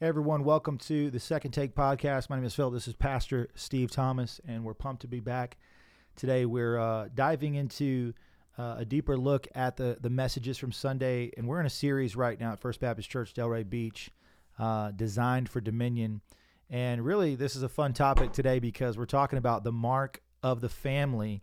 Hey everyone, welcome to the Second Take podcast. My name is Phil. This is Pastor Steve Thomas, and we're pumped to be back today. We're uh, diving into uh, a deeper look at the the messages from Sunday, and we're in a series right now at First Baptist Church Delray Beach, uh, designed for Dominion. And really, this is a fun topic today because we're talking about the mark of the family,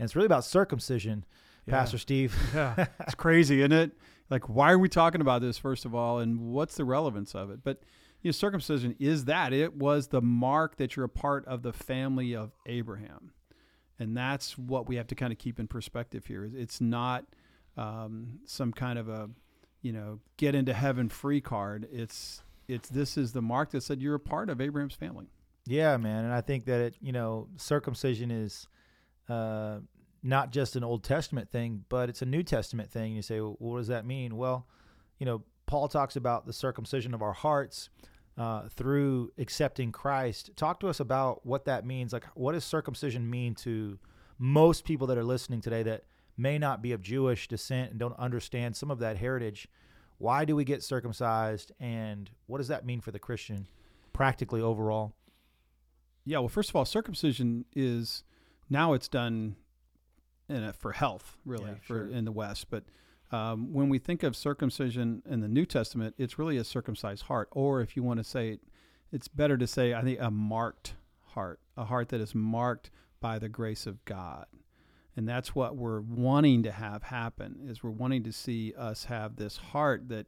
and it's really about circumcision. Yeah. Pastor Steve. yeah, it's crazy, isn't it? Like, why are we talking about this first of all, and what's the relevance of it? But you know, circumcision is that it was the mark that you're a part of the family of Abraham, and that's what we have to kind of keep in perspective here. It's not um, some kind of a you know get into heaven free card. It's it's this is the mark that said you're a part of Abraham's family. Yeah, man, and I think that it, you know, circumcision is uh, not just an Old Testament thing, but it's a New Testament thing. You say, well, what does that mean? Well, you know, Paul talks about the circumcision of our hearts uh, through accepting Christ. Talk to us about what that means. Like, what does circumcision mean to most people that are listening today that may not be of Jewish descent and don't understand some of that heritage? Why do we get circumcised, and what does that mean for the Christian, practically overall? Yeah, well, first of all, circumcision is now it's done in a, for health, really, Yeah, for sure. in the West. But um, when we think of circumcision in the New Testament, it's really a circumcised heart, or if you want to say it, it's better to say, I think, a marked heart, a heart that is marked by the grace of God. And that's what we're wanting to have happen is we're wanting to see us have this heart that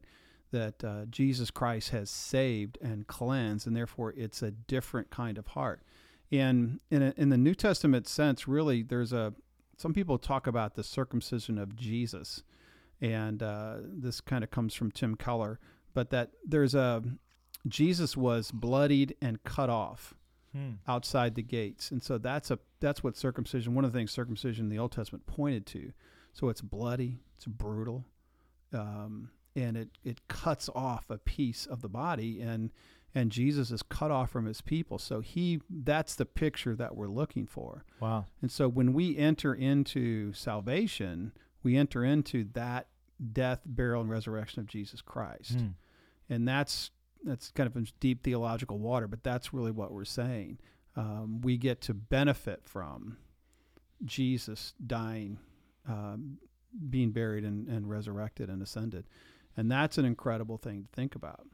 that uh, Jesus Christ has saved and cleansed, and therefore it's a different kind of heart. And in a, in the New Testament sense, really, there's a some people talk about the circumcision of Jesus, and uh, this kind of comes from Tim Keller, but that there's a Jesus was bloodied and cut off Hmm. outside the gates, and so that's a that's what circumcision. One of the things circumcision in the Old Testament pointed to. So it's bloody, it's brutal, um, and it it cuts off a piece of the body, and and Jesus is cut off from his people. So he that's the picture that we're looking for. Wow. And so when we enter into salvation, we enter into that death, burial, and resurrection of Jesus Christ. Hmm. And that's that's kind of deep theological water, but that's really what we're saying. Um, we get to benefit from Jesus dying, um, being buried, and, and resurrected and ascended, and that's an incredible thing to think about.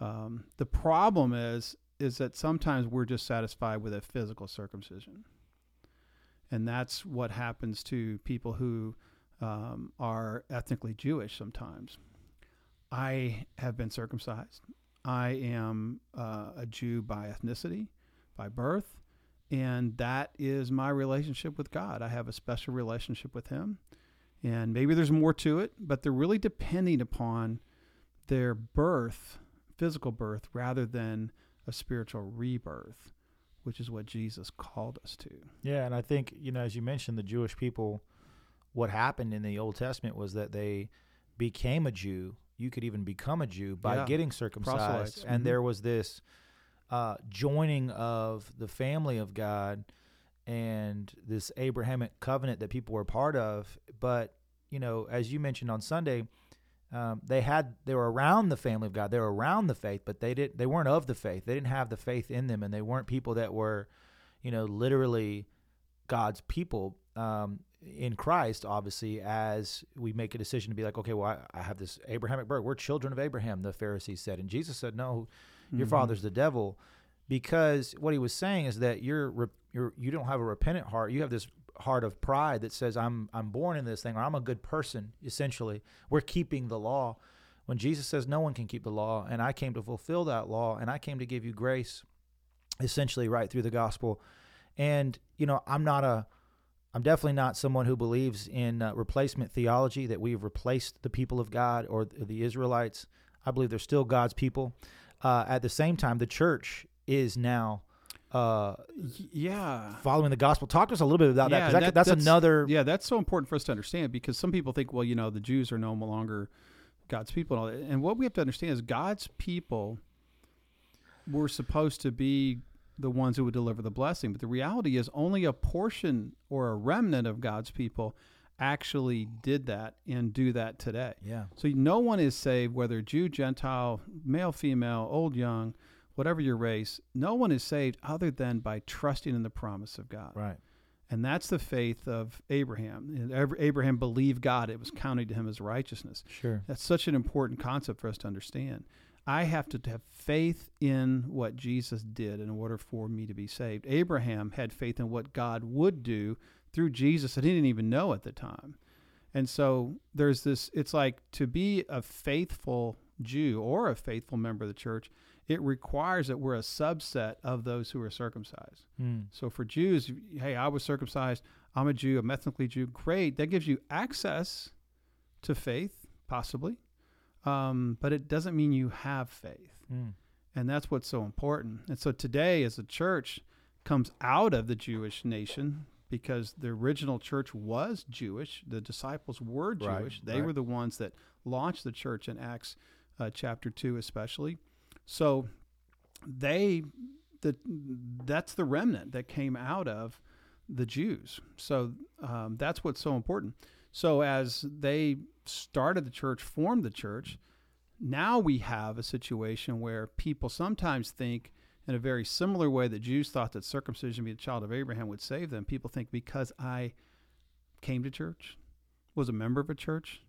Um, the problem is is that sometimes we're just satisfied with a physical circumcision, and that's what happens to people who um, are ethnically Jewish. Sometimes, I have been circumcised. I am uh, a Jew by ethnicity, by birth, and that is my relationship with God. I have a special relationship with Him, and maybe there's more to it, but they're really depending upon their birth, physical birth, rather than a spiritual rebirth, which is what Jesus called us to. Yeah, and I think you know, as you mentioned, the Jewish people, what happened in the Old Testament was that they became a Jew. You could even become a Jew by Yeah, getting circumcised, proselytes, and there was this uh, joining of the family of God and this Abrahamic covenant that people were part of. But you know, as you mentioned on Sunday, um, they had they were around the family of God. They were around the faith, but they didn't. they weren't of the faith. They didn't have the faith in them, and they weren't people that were, you know, literally God's people um, in Christ. Obviously, as we make a decision to be like, okay, well, I, I have this Abrahamic birth. We're children of Abraham. The Pharisees said, and Jesus said, no, your Mhm. father's the devil, because what he was saying is that you're you're you don't have a repentant heart. You have this heart of pride that says I'm I'm born in this thing or I'm a good person. Essentially, we're keeping the law. When Jesus says no one can keep the law, and I came to fulfill that law, and I came to give you grace, essentially right through the gospel. And you know, I'm not a I'm definitely not someone who believes in uh, replacement theology that we've replaced the people of God or the Israelites. I believe they're still God's people. Uh, at the same time, the church is now uh, yeah. following the gospel. Talk to us a little bit about that Yeah, because that, that- that's, that's- another. Yeah, that's so important for us to understand because some people think, well, you know, the Jews are no longer God's people and all that. And what we have to understand is God's people were supposed to be the ones who would deliver the blessing. But the reality is only a portion or a remnant of God's people actually did that and do that today. Yeah. So no one is saved, whether Jew, Gentile, male, female, old, young, whatever your race. No one is saved other than by trusting in the promise of God. Right. And that's the faith of Abraham. Abraham believed God; it was counted to him as righteousness. Sure. That's such an important concept for us to understand. I have to have faith in what Jesus did in order for me to be saved. Abraham had faith in what God would do through Jesus that he didn't even know at the time. And so there's this it's like to be a faithful Jew or a faithful member of the church, it requires that we're a subset of those who are circumcised. Mm. So for Jews, hey, I was circumcised, I'm a Jew, I'm ethnically Jew, great. That gives you access to faith, possibly, um, but it doesn't mean you have faith. Mm. And that's what's so important. And so today, as a church comes out of the Jewish nation, because the original church was Jewish, the disciples were Right, Jewish. They right. were the ones that launched the church in Acts uh, chapter 2, especially. So they, the, that's the remnant that came out of the Jews. So um, that's what's so important. So as they started the church, formed the church, now we have a situation where people sometimes think in a very similar way that Jews thought that circumcision, being a child of Abraham, would save them. People think because I came to church, was a member of a church,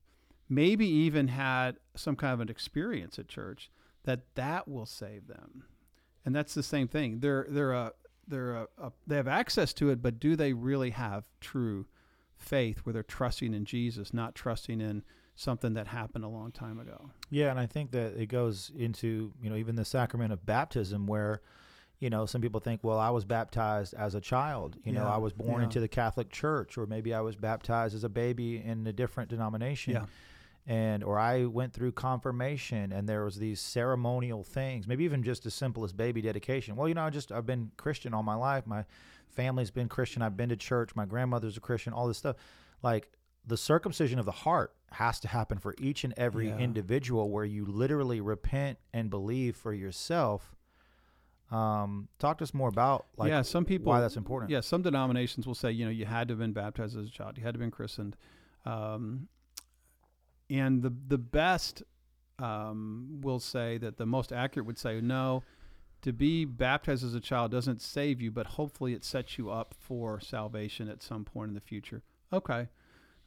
maybe even had some kind of an experience at church, that that will save them. And that's the same thing. They're they're a they're a, a they have access to it, but do they really have true faith where they're trusting in Jesus, not trusting in something that happened a long time ago? Yeah, and I think that it goes into you know even the sacrament of baptism, where you know some people think, well, I was baptized as a child. You know, I was born yeah. into the Catholic Church, or maybe I was baptized as a baby in a different denomination. Yeah. And or I went through confirmation, and there was these ceremonial things, maybe even just as simple as baby dedication. Well, you know, I just I've been Christian all my life. My family's been Christian. I've been to church. My grandmother's a Christian. All this stuff, like the circumcision of the heart has to happen for each and every Yeah. individual where you literally repent and believe for yourself um, talk to us more about like yeah, some people why that's important Yeah, some denominations will say, you know, you had to have been baptized as a child, you had to have been christened, um, and the the best um, will say that the most accurate would say no. To be baptized as a child doesn't save you, but hopefully it sets you up for salvation at some point in the future. Okay.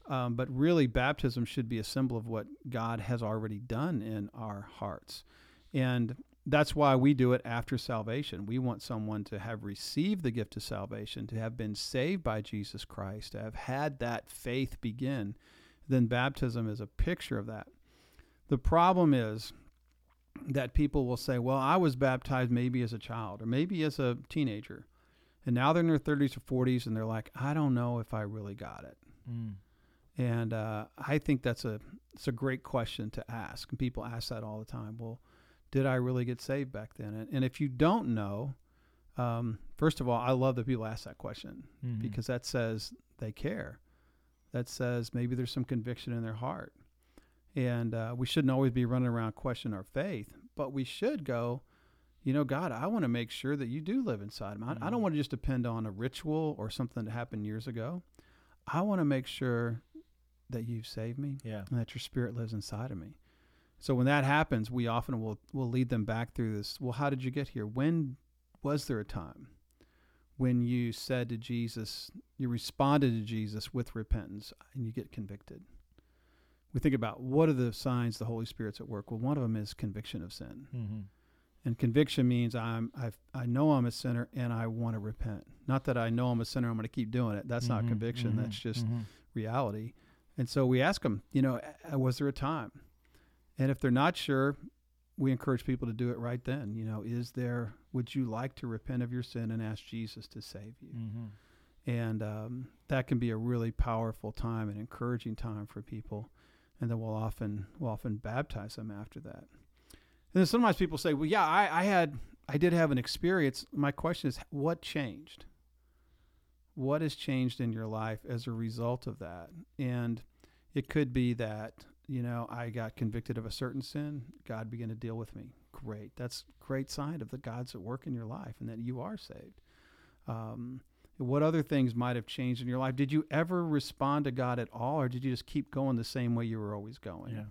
Um, but really, baptism should be a symbol of what God has already done in our hearts. And that's why we do it after salvation. We want someone to have received the gift of salvation, to have been saved by Jesus Christ, to have had that faith begin. Then baptism is a picture of that. The problem is that people will say, well, I was baptized maybe as a child or maybe as a teenager. And now they're in their 30s or 40s and they're like, I don't know if I really got it. Mm. And uh, I think that's a it's a great question to ask. And people ask that all the time. Well, did I really get saved back then? And, and if you don't know, um, first of all, I love that people ask that question Mhm. because that says they care. That says maybe there's some conviction in their heart. And uh, we shouldn't always be running around questioning our faith, but we should go, you know, God, I want to make sure that you do live inside of me. I, I don't Mhm. want to just depend on a ritual or something that happened years ago. I want to make sure that you've saved me yeah and that your spirit lives inside of me. So when that happens, we often will will lead them back through this. Well, how did you get here? When was there a time when you said to Jesus, you responded to Jesus with repentance and you get convicted? We think about what are the signs the Holy Spirit's at work? Well, one of them is conviction of sin. mm-hmm. And conviction means I'm I've, I know I'm a sinner and I want to repent. Not that I know I'm a sinner, I'm going to keep doing it. That's not Mhm, conviction. mhm, That's just mhm. reality. And so we ask them, you know, "Uh, was there a time? And if they're not sure, we encourage people to do it right then. You know, is there, would you like to repent of your sin and ask Jesus to save you? Mhm. And um, that can be a really powerful time and encouraging time for people. And then we'll often, we'll often baptize them after that. And then sometimes people say, well, yeah, I, I had, I did have an experience. My question is, what changed? What has changed in your life as a result of that? And it could be that, you know, I got convicted of a certain sin. God began to deal with me. Great. That's great sign of the God's at work in your life and that you are saved. Um, What other things might have changed in your life? Did you ever respond to God at all, or did you just keep going the same way you were always going? Yeah. And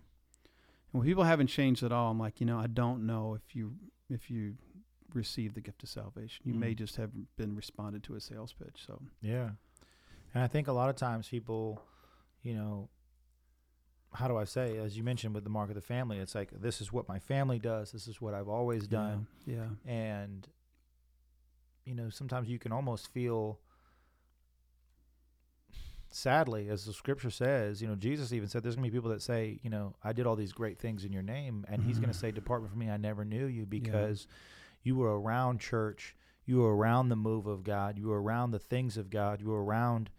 when people haven't changed at all, I'm like, you know, I don't know if you if you received the gift of salvation. You may Mm. just have been responded to a sales pitch. So Yeah. And I think a lot of times people, you know, how do I say, as you mentioned with the mark of the family, it's like, this is what my family does. This is what I've always done. Yeah. And, you know, sometimes you can almost feel, sadly, as the scripture says, you know, Jesus even said there's going to be people that say, you know, I did all these great things in your name. And he's going Mhm. to say, Depart from me, I never knew you because you were around church. You were around the move of God. You were around the things of God. You were around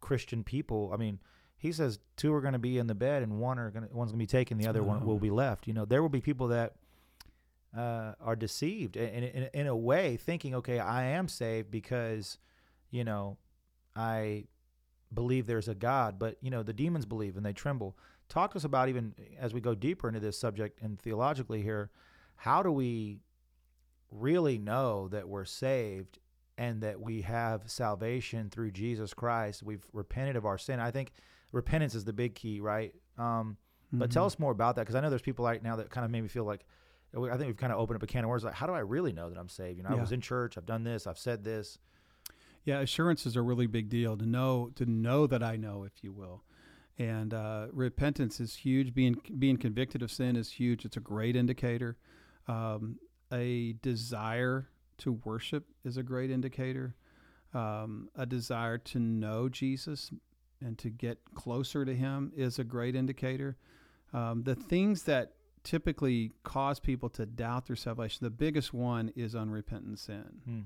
Christian people. I mean, he says two are going to be in the bed and one are going one's going to be taken, the other one Oh. will be left. You know, there will be people that uh, are deceived in, in, in a way, thinking, okay, I am saved because, you know, I believe there's a God, but you know, the demons believe and they tremble. Talk to us about even as we go deeper into this subject and theologically here, how do we really know that we're saved and that we have salvation through Jesus Christ? We've repented of our sin. I think repentance is the big key, right? Um, but tell Mhm. us more about that because I know there's people right now that kind of made me feel like I think we've kind of opened up a can of worms. Like, how do I really know that I'm saved? You know, I was in church, I've done this, I've said this. Yeah, assurance is a really big deal to know to know that I know, if you will. And uh, repentance is huge. Being being convicted of sin is huge. It's a great indicator. Um, a desire to worship is a great indicator. Um, a desire to know Jesus and to get closer to Him is a great indicator. Um, the things that typically cause people to doubt their salvation, the biggest one is unrepentant sin Hmm.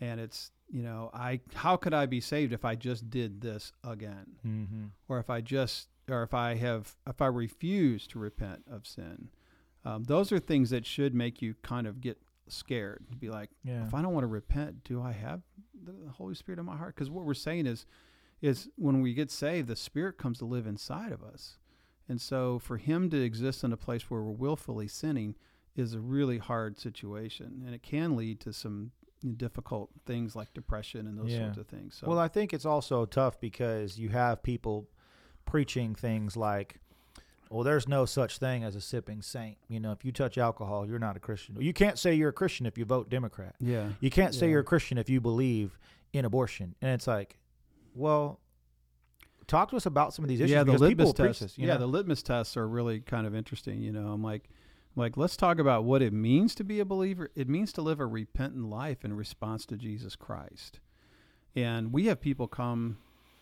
and it's you know i how could i be saved if i just did this again Mm-hmm. or if i just or if i have if i refuse to repent of sin um, those are things that should make you kind of get scared to be like Yeah. if i don't want to repent do i have the holy spirit in my heart because what we're saying is is when we get saved the spirit comes to live inside of us and so for him to exist in a place where we're willfully sinning is a really hard situation and it can lead to some difficult things like depression and those Yeah. sorts of things so Well, I think it's also tough because you have people preaching things like, well, there's no such thing as a sipping saint. You know, if you touch alcohol, you're not a Christian. You can't say you're a Christian if you vote Democrat. yeah You can't say Yeah. you're a Christian if you believe in abortion. And it's like, well, talk to us about some of these issues yeah the litmus tests. Yeah know? the litmus tests are really kind of interesting you know i'm like like let's talk about what it means to be a believer it means to live a repentant life in response to jesus christ and we have people come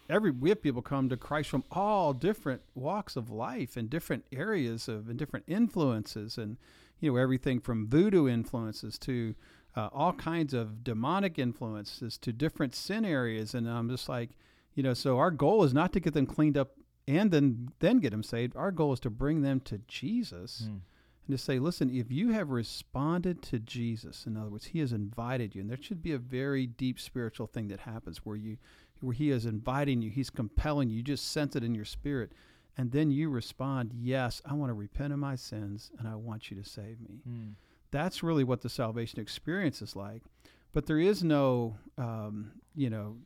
every we have people come to christ from all different walks of life and different areas of and different influences and you know everything from voodoo influences to uh, all kinds of demonic influences to different sin areas and i'm just like you know so our goal is not to get them cleaned up and then then get them saved our goal is to bring them to jesus Mm. and to say listen if you have responded to jesus in other words he has invited you and there should be a very deep spiritual thing that happens where you where he is inviting you he's compelling you you just sense it in your spirit and then you respond yes i want to repent of my sins and i want you to save me Mm. that's really what the salvation experience is like. But there is no, um, you know,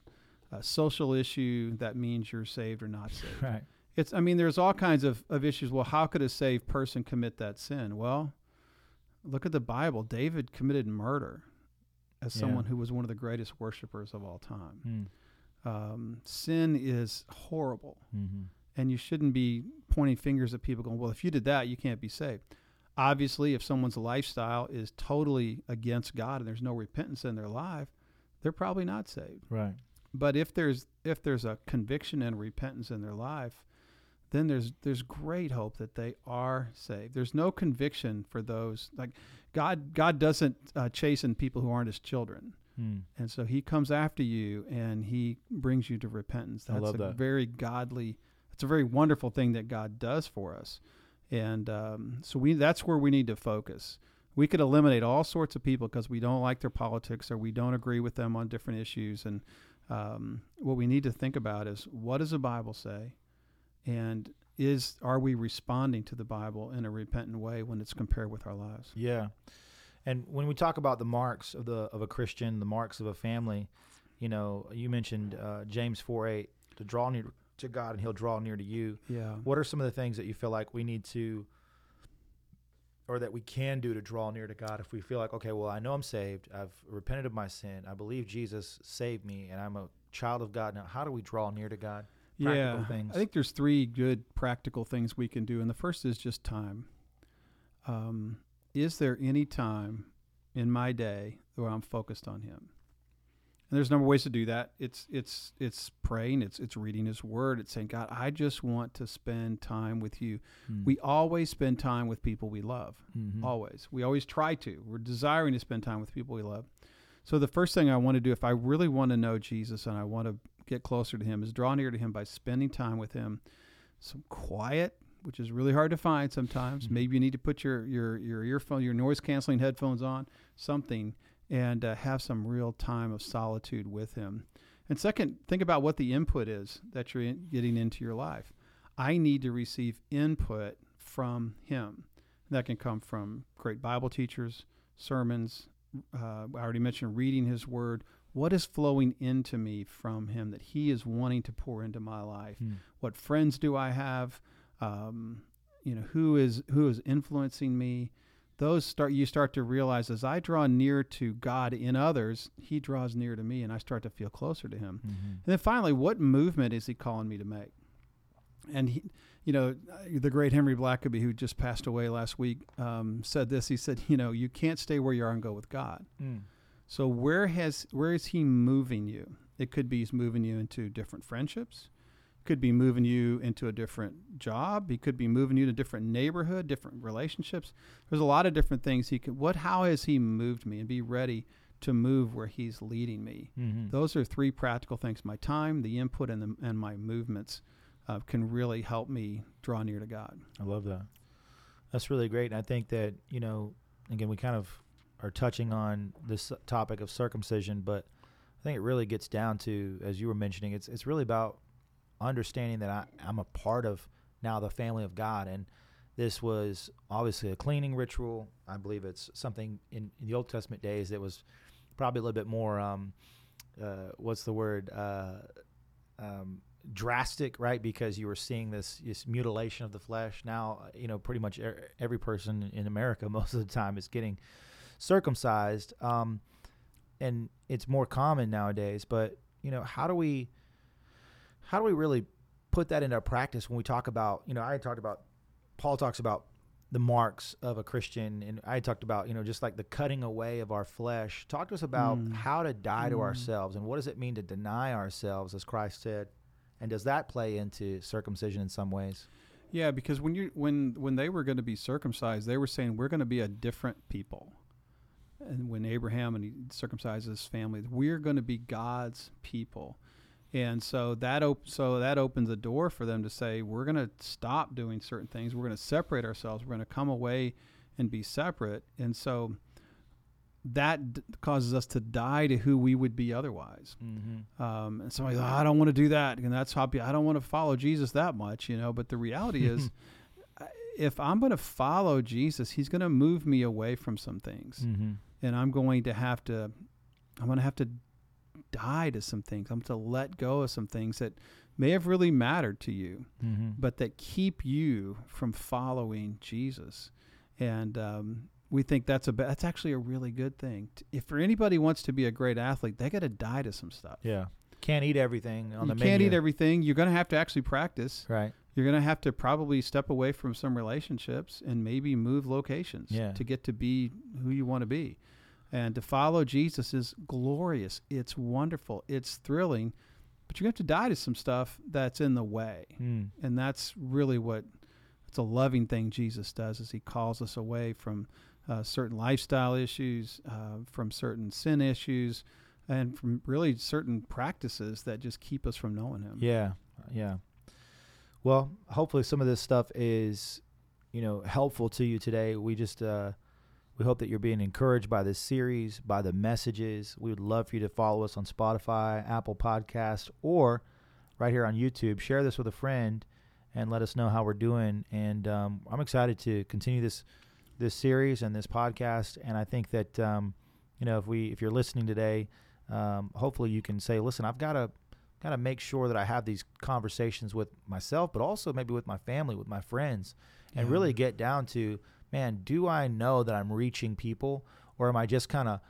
uh, social issue that means you're saved or not saved. Right. It's, I mean, there's all kinds of, of issues. Well, how could a saved person commit that sin? Well, look at the Bible. David committed murder as Yeah. someone who was one of the greatest worshipers of all time. Mm. Um, sin is horrible Mm-hmm. and you shouldn't be pointing fingers at people going, well, if you did that, you can't be saved. Obviously, if someone's lifestyle is totally against God and there's no repentance in their life, they're probably not saved. Right. But if there's if there's a conviction and repentance in their life, then there's there's great hope that they are saved. There's no conviction for those like God God doesn't uh, chasten people who aren't His children. Mm. And so he comes after you and he brings you to repentance. I That's love a that. very godly, it's a very wonderful thing that God does for us. And um, so we that's where we need to focus. We could eliminate all sorts of people because we don't like their politics or we don't agree with them on different issues. And um, what we need to think about is what does the Bible say? And is are we responding to the Bible in a repentant way when it's compared with our lives? Yeah. And when we talk about the marks of the of a Christian, the marks of a family, You know, you mentioned uh, James four eight to draw near to God, and He'll draw near to you. Yeah. What are some of the things that you feel like we need to, or that we can do to draw near to God? If we feel like, okay, well, I know I'm saved, I've repented of my sin, I believe Jesus saved me, and I'm a child of God now. How do we draw near to God? Practical yeah. things. I think there's three good practical things we can do, and the first is just time. Um, is there any time in my day where I'm focused on Him? And there's a number of ways to do that. It's it's it's praying. It's it's reading His Word. It's saying, God, I just want to spend time with You. Mm. We always spend time with people we love. Mhm. Always. We always try to. We're desiring to spend time with people we love. So the first thing I want to do, if I really want to know Jesus and I want to get closer to Him, is draw near to Him by spending time with Him. Some quiet, which is really hard to find sometimes. Mhm. Maybe you need to put your your your earphone, your noise canceling headphones on, something, and uh, have some real time of solitude with Him. And second, think about what the input is that you're in, getting into your life. I need to receive input from Him. That can come from great Bible teachers, sermons. Uh, I already mentioned reading His Word. What is flowing into me from Him that He is wanting to pour into my life? Mm. What friends do I have? Um, you know, who is who is influencing me? Those start you start to realize as I draw near to God in others, He draws near to me, and I start to feel closer to Him. Mhm. And then finally, what movement is he calling me to make? And he, you know, the great Henry Blackaby, who just passed away last week, um, said this. He said, you know, you can't stay where you are and go with God. Mm. So where has where is he moving you? It could be he's moving you into different friendships. Could be moving you into a different job. He could be moving you to a different neighborhood, different relationships. There's a lot of different things he could. What? How has he moved me? And be ready to move where he's leading me. Mhm. Those are three practical things. My time, the input, and the, and my movements uh, can really help me draw near to God. I love that. That's really great. And I think that, you know, again, we kind of are touching on this topic of circumcision, but I think it really gets down to, as you were mentioning, it's it's really about understanding that I, I'm a part of now the family of God. And this was obviously a cleaning ritual. I believe it's something in, in the Old Testament days that was probably a little bit more, um, uh, what's the word? Uh, um, drastic, right? Because you were seeing this, this mutilation of the flesh. Now, you know, pretty much every person in America most of the time is getting circumcised, um, and it's more common nowadays. But you know, how do we, how do we really put that into practice when we talk about, you know, I talked about, Paul talks about the marks of a Christian, and I talked about, you know, just like the cutting away of our flesh. Talk to us about Mm. how to die to Mm. ourselves, and what does it mean to deny ourselves, as Christ said, and does that play into circumcision in some ways? Yeah, because when you when when they were going to be circumcised, they were saying we're going to be a different people. And when Abraham and he circumcises his family, we're going to be God's people. And so that op- so that opens a door for them to say we're going to stop doing certain things. We're going to separate ourselves. We're going to come away and be separate. And so that d- causes us to die to who we would be otherwise. Mm-hmm. Um, and somebody's like, I don't want to do that, and that's how I don't want to follow Jesus that much, you know. But the reality is, if I'm going to follow Jesus, He's going to move me away from some things, Mm-hmm. and I'm going to have to, I'm going to have to die to some things. I'm to let go of some things that may have really mattered to you, Mm-hmm. but that keep you from following Jesus. And um, we think that's a that's actually a really good thing. If for anybody wants to be a great athlete, they got to die to some stuff. Yeah, can't eat everything on you the can't menu. eat everything. You're going to have to actually practice. Right. You're going to have to probably step away from some relationships and maybe move locations Yeah. to get to be who you want to be. And to follow Jesus is glorious. It's wonderful. It's thrilling. But you have to die to some stuff that's in the way. Mm. And that's really what it's a loving thing Jesus does is he calls us away from uh, certain lifestyle issues, uh, from certain sin issues, and from really certain practices that just keep us from knowing him. Yeah, yeah. Well, hopefully some of this stuff is, you know, helpful to you today. We just uh we hope that you're being encouraged by this series, by the messages. We would love for you to follow us on Spotify, Apple Podcasts, or right here on YouTube. Share this with a friend and let us know how we're doing. And um, I'm excited to continue this this series and this podcast. And I think that um, you know if we if you're listening today, um, hopefully you can say, listen, I've got to got to make sure that I have these conversations with myself, but also maybe with my family, with my friends, and Yeah. really get down to, man, do I know that I'm reaching people, or am I just kind of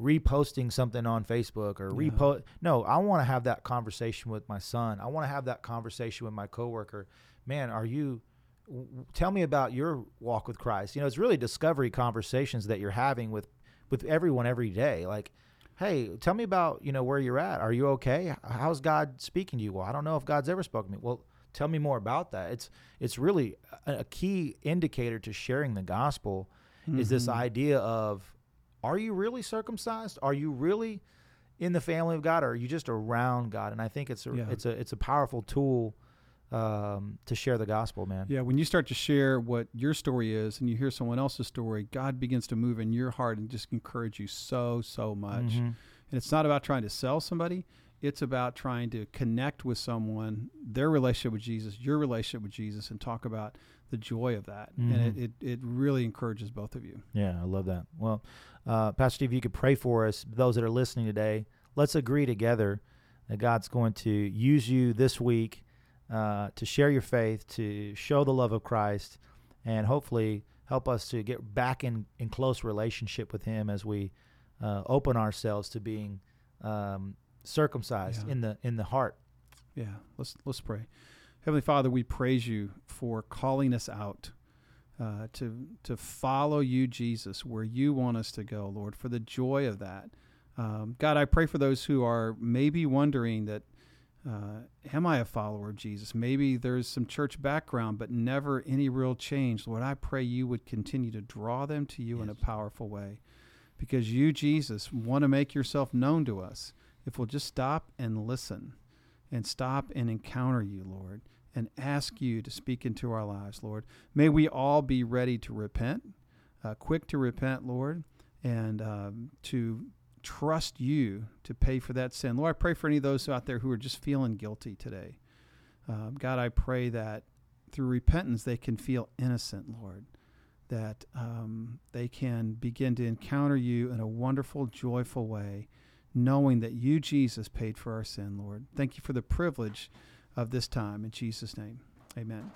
reposting something on Facebook or Yeah. repost? No, I want to have that conversation with my son. I want to have that conversation with my coworker. Man, are you? w- w- Tell me about your walk with Christ. You know, it's really discovery conversations that you're having with with everyone every day. Like, hey, tell me about you know where you're at. Are you okay? How's God speaking to you? Well, I don't know if God's ever spoken to me. Well, tell me more about that. It's it's really a, a key indicator to sharing the gospel is this Mhm. idea of are you really circumcised? Are you really in the family of God or are you just around God? And I think it's a Yeah. it's a it's a powerful tool um, to share the gospel, man. Yeah, when you start to share what your story is and you hear someone else's story, God begins to move in your heart and just encourage you so, so much. Mhm. And it's not about trying to sell somebody, it's about trying to connect with someone, their relationship with Jesus, your relationship with Jesus, and talk about the joy of that. And it, Mhm. it, it really encourages both of you. Yeah, I love that. Well, uh, Pastor Steve, you could pray for us, those that are listening today. Let's agree together that God's going to use you this week uh, to share your faith, to show the love of Christ, and hopefully help us to get back in, in close relationship with Him as we uh, open ourselves to being um, circumcised Yeah. in the in the heart. Yeah, let's let's pray. Heavenly Father, we praise you for calling us out uh, to to follow you, Jesus, where you want us to go, Lord. For the joy of that, um, God, I pray for those who are maybe wondering that, uh, am I a follower of Jesus? Maybe there's some church background, but never any real change. Lord, I pray you would continue to draw them to you in a powerful way, because you, Jesus, want to make yourself known to us. If we'll just stop and listen and stop and encounter you, Lord, and ask you to speak into our lives, Lord. May we all be ready to repent, uh, quick to repent, Lord, and um, to trust you to pay for that sin. Lord, I pray for any of those out there who are just feeling guilty today. Um, God, I pray that through repentance they can feel innocent, Lord. That um, they can begin to encounter you in a wonderful, joyful way knowing that you, Jesus, paid for our sin, Lord. Thank you for the privilege of this time. In Jesus' name, amen.